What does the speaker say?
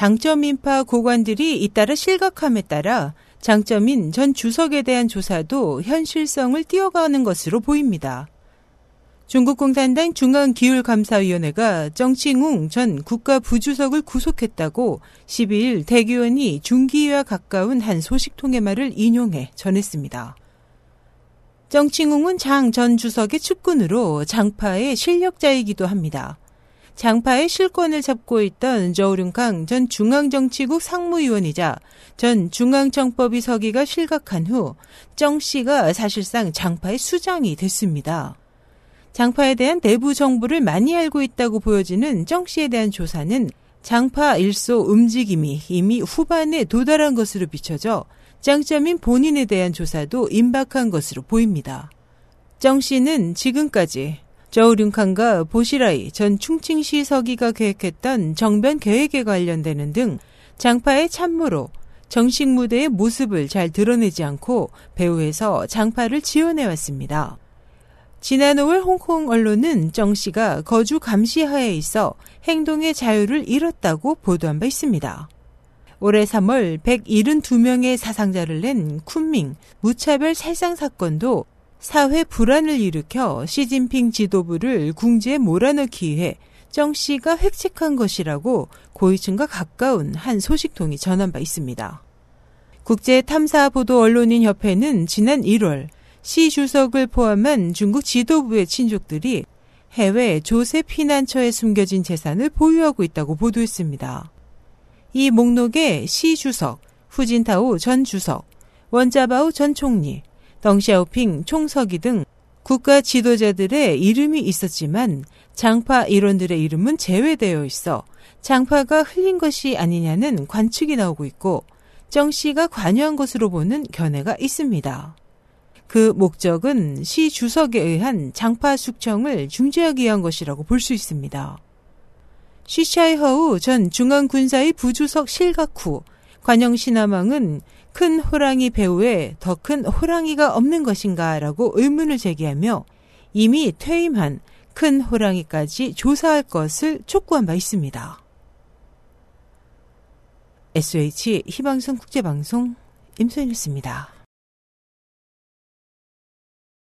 장점 인파 고관들이 잇따라 실각함에 따라 장점인 전 주석에 대한 조사도 현실성을 띄어가는 것으로 보입니다. 중국 공산당 중앙기율감사위원회가 정칭웅 전 국가부주석을 구속했다고 12일 대기원이 중기와 가까운 한 소식통의 말을 인용해 전했습니다. 정칭웅은 장 전 주석의 측근으로 장파의 실력자이기도 합니다. 장파의 실권을 잡고 있던 저우륜강 전 중앙정치국 상무위원이자 전 중앙정법위 서기가 실각한 후 정 씨가 사실상 장파의 수장이 됐습니다. 장파에 대한 내부 정보를 많이 알고 있다고 보여지는 정 씨에 대한 조사는 장파 일소 움직임이 이미 후반에 도달한 것으로 비춰져 짱점인 본인에 대한 조사도 임박한 것으로 보입니다. 정 씨는 지금까지 저우륜칸과 보시라이 전 충칭시 서기가 계획했던 정변 계획에 관련되는 등 장파의 참모로 정식 무대의 모습을 잘 드러내지 않고 배후에서 장파를 지원해왔습니다. 지난 5월 홍콩 언론은 정 씨가 거주 감시하에 있어 행동의 자유를 잃었다고 보도한 바 있습니다. 올해 3월 172명의 사상자를 낸 쿤밍 무차별 살상 사건도 사회 불안을 일으켜 시진핑 지도부를 궁지에 몰아넣기 위해 정 씨가 획책한 것이라고 고위층과 가까운 한 소식통이 전한 바 있습니다. 국제 탐사 보도 언론인 협회는 지난 1월 시 주석을 포함한 중국 지도부의 친족들이 해외 조세 피난처에 숨겨진 재산을 보유하고 있다고 보도했습니다. 이 목록에 시 주석, 후진타오 전 주석, 원자바우 전 총리, 덩샤오핑 총서기 등 국가 지도자들의 이름이 있었지만 장파 일원들의 이름은 제외되어 있어 장파가 흘린 것이 아니냐는 관측이 나오고 있고 정 씨가 관여한 것으로 보는 견해가 있습니다. 그 목적은 시 주석에 의한 장파 숙청을 중지하기 위한 것이라고 볼 수 있습니다. 시샤이허우 전 중앙군사의 부주석 실각 후 관영 신화망은 큰 호랑이 배우에 더 큰 호랑이가 없는 것인가라고 의문을 제기하며 이미 퇴임한 큰 호랑이까지 조사할 것을 촉구한 바 있습니다. SH 희망성 국제방송 임소연이었습니다.